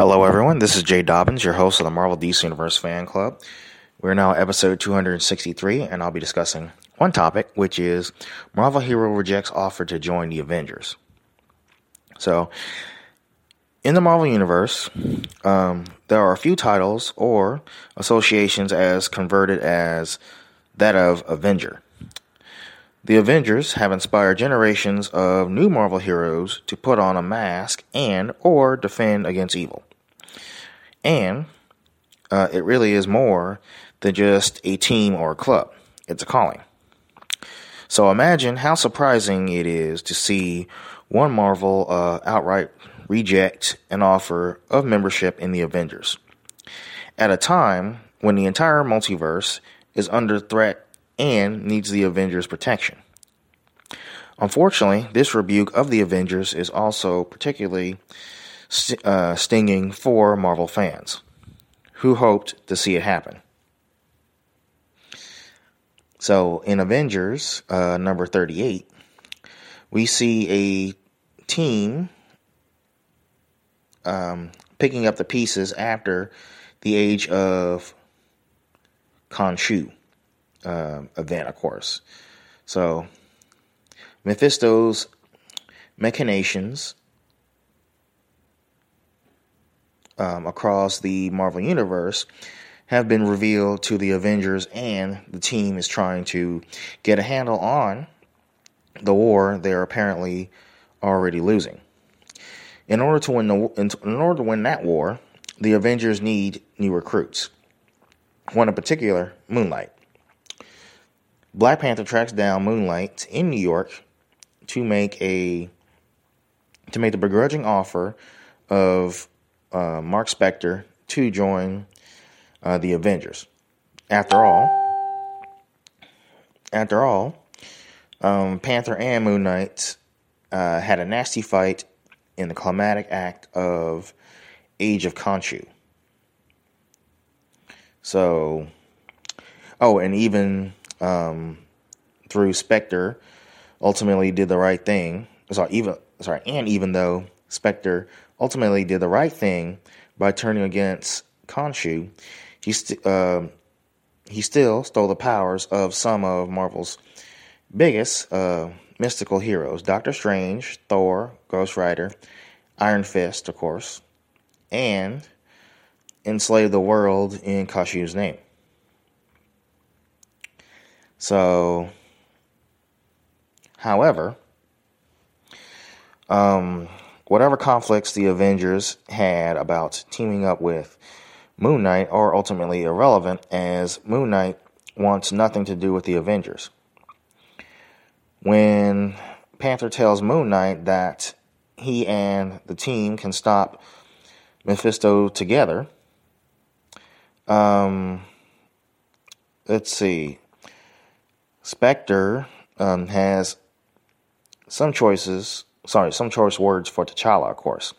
Hello, everyone. This is Jay Dobbins, your host of the Marvel DC Universe Fan Club. We're now episode 263, and I'll be discussing one topic, which is Marvel Hero rejects offer to join the Avengers. So, in the Marvel Universe, um, there are a few titles or associations as converted as that of Avenger. The Avengers have inspired generations of new Marvel heroes to put on a mask and or defend against evil. And uh, it really is more than just a team or a club. It's a calling. So imagine how surprising it is to see one Marvel uh, outright reject an offer of membership in the Avengers at a time when the entire multiverse is under threat and needs the Avengers' protection. Unfortunately, this rebuke of the Avengers is also particularly uh, stinging for Marvel fans who hoped to see it happen. So, in Avengers uh, number 38, we see a team um, picking up the pieces after the age of Khonshu uh, event, of course. So, Mephisto's machinations um, across the Marvel Universe have been revealed to the Avengers, and the team is trying to get a handle on the war they're apparently already losing. In order to win the, in order to win that war, the Avengers need new recruits. One in particular, Moon Knight. Black Panther tracks down Moon Knight in New York to make a to make the begrudging offer of uh, Marc Spector to join uh, the Avengers. After all, after all, um, Panther and Moon Knight uh, had a nasty fight in the climatic act of Age of Khonshu. So, oh, and even um, through Spector, ultimately did the right thing. Sorry, even sorry, and even though Spector ultimately did the right thing by turning against Khonshu, he st- uh, he still stole the powers of some of Marvel's biggest uh, mystical heroes: Doctor Strange, Thor, Ghost Rider, Iron Fist, of course, and enslaved the world in Khonshu's name. So, however, um, whatever conflicts the Avengers had about teaming up with Moon Knight are ultimately irrelevant, as Moon Knight wants nothing to do with the Avengers. When Panther tells Moon Knight that he and the team can stop Mephisto together, um, let's see. Spector um, has some choices, sorry, some choice words for T'Challa, of course.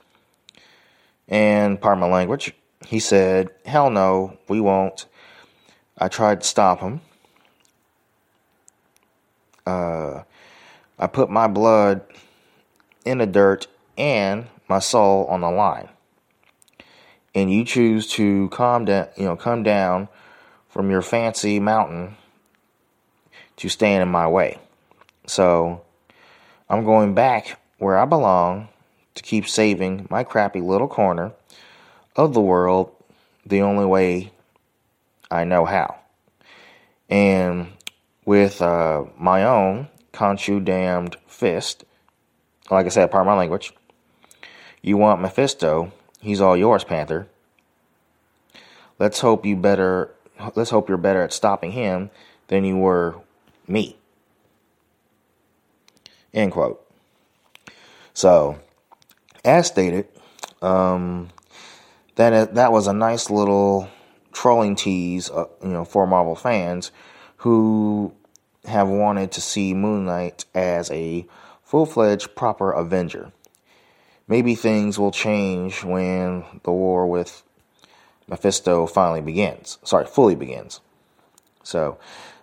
And pardon my language, he said, Hell no, we won't. I tried to stop him. Uh, I put my blood in the dirt and my soul on the line. And you choose to calm down, you know, come down from your fancy mountain to stand in my way. So I'm going back where I belong to keep saving my crappy little corner of the world the only way I know how. And with uh, my own Khonshu damned fist, like I said, part of my language, you want Mephisto, he's all yours, Panther. Let's hope you better let's hope you're better at stopping him than you were me. End quote. So, as stated, um, that that was a nice little trolling tease, uh, you know, for Marvel fans who have wanted to see Moon Knight as a full-fledged proper Avenger. Maybe things will change when the war with Mephisto finally begins. Sorry, fully begins. So,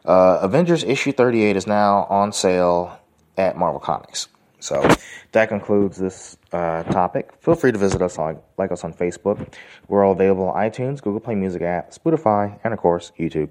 uh, Avengers issue 38 is now on sale at Marvel Comics. So that concludes this uh, topic. Feel free to visit us on like us on Facebook. We're all available on iTunes, Google Play Music app, Spotify, and of course YouTube.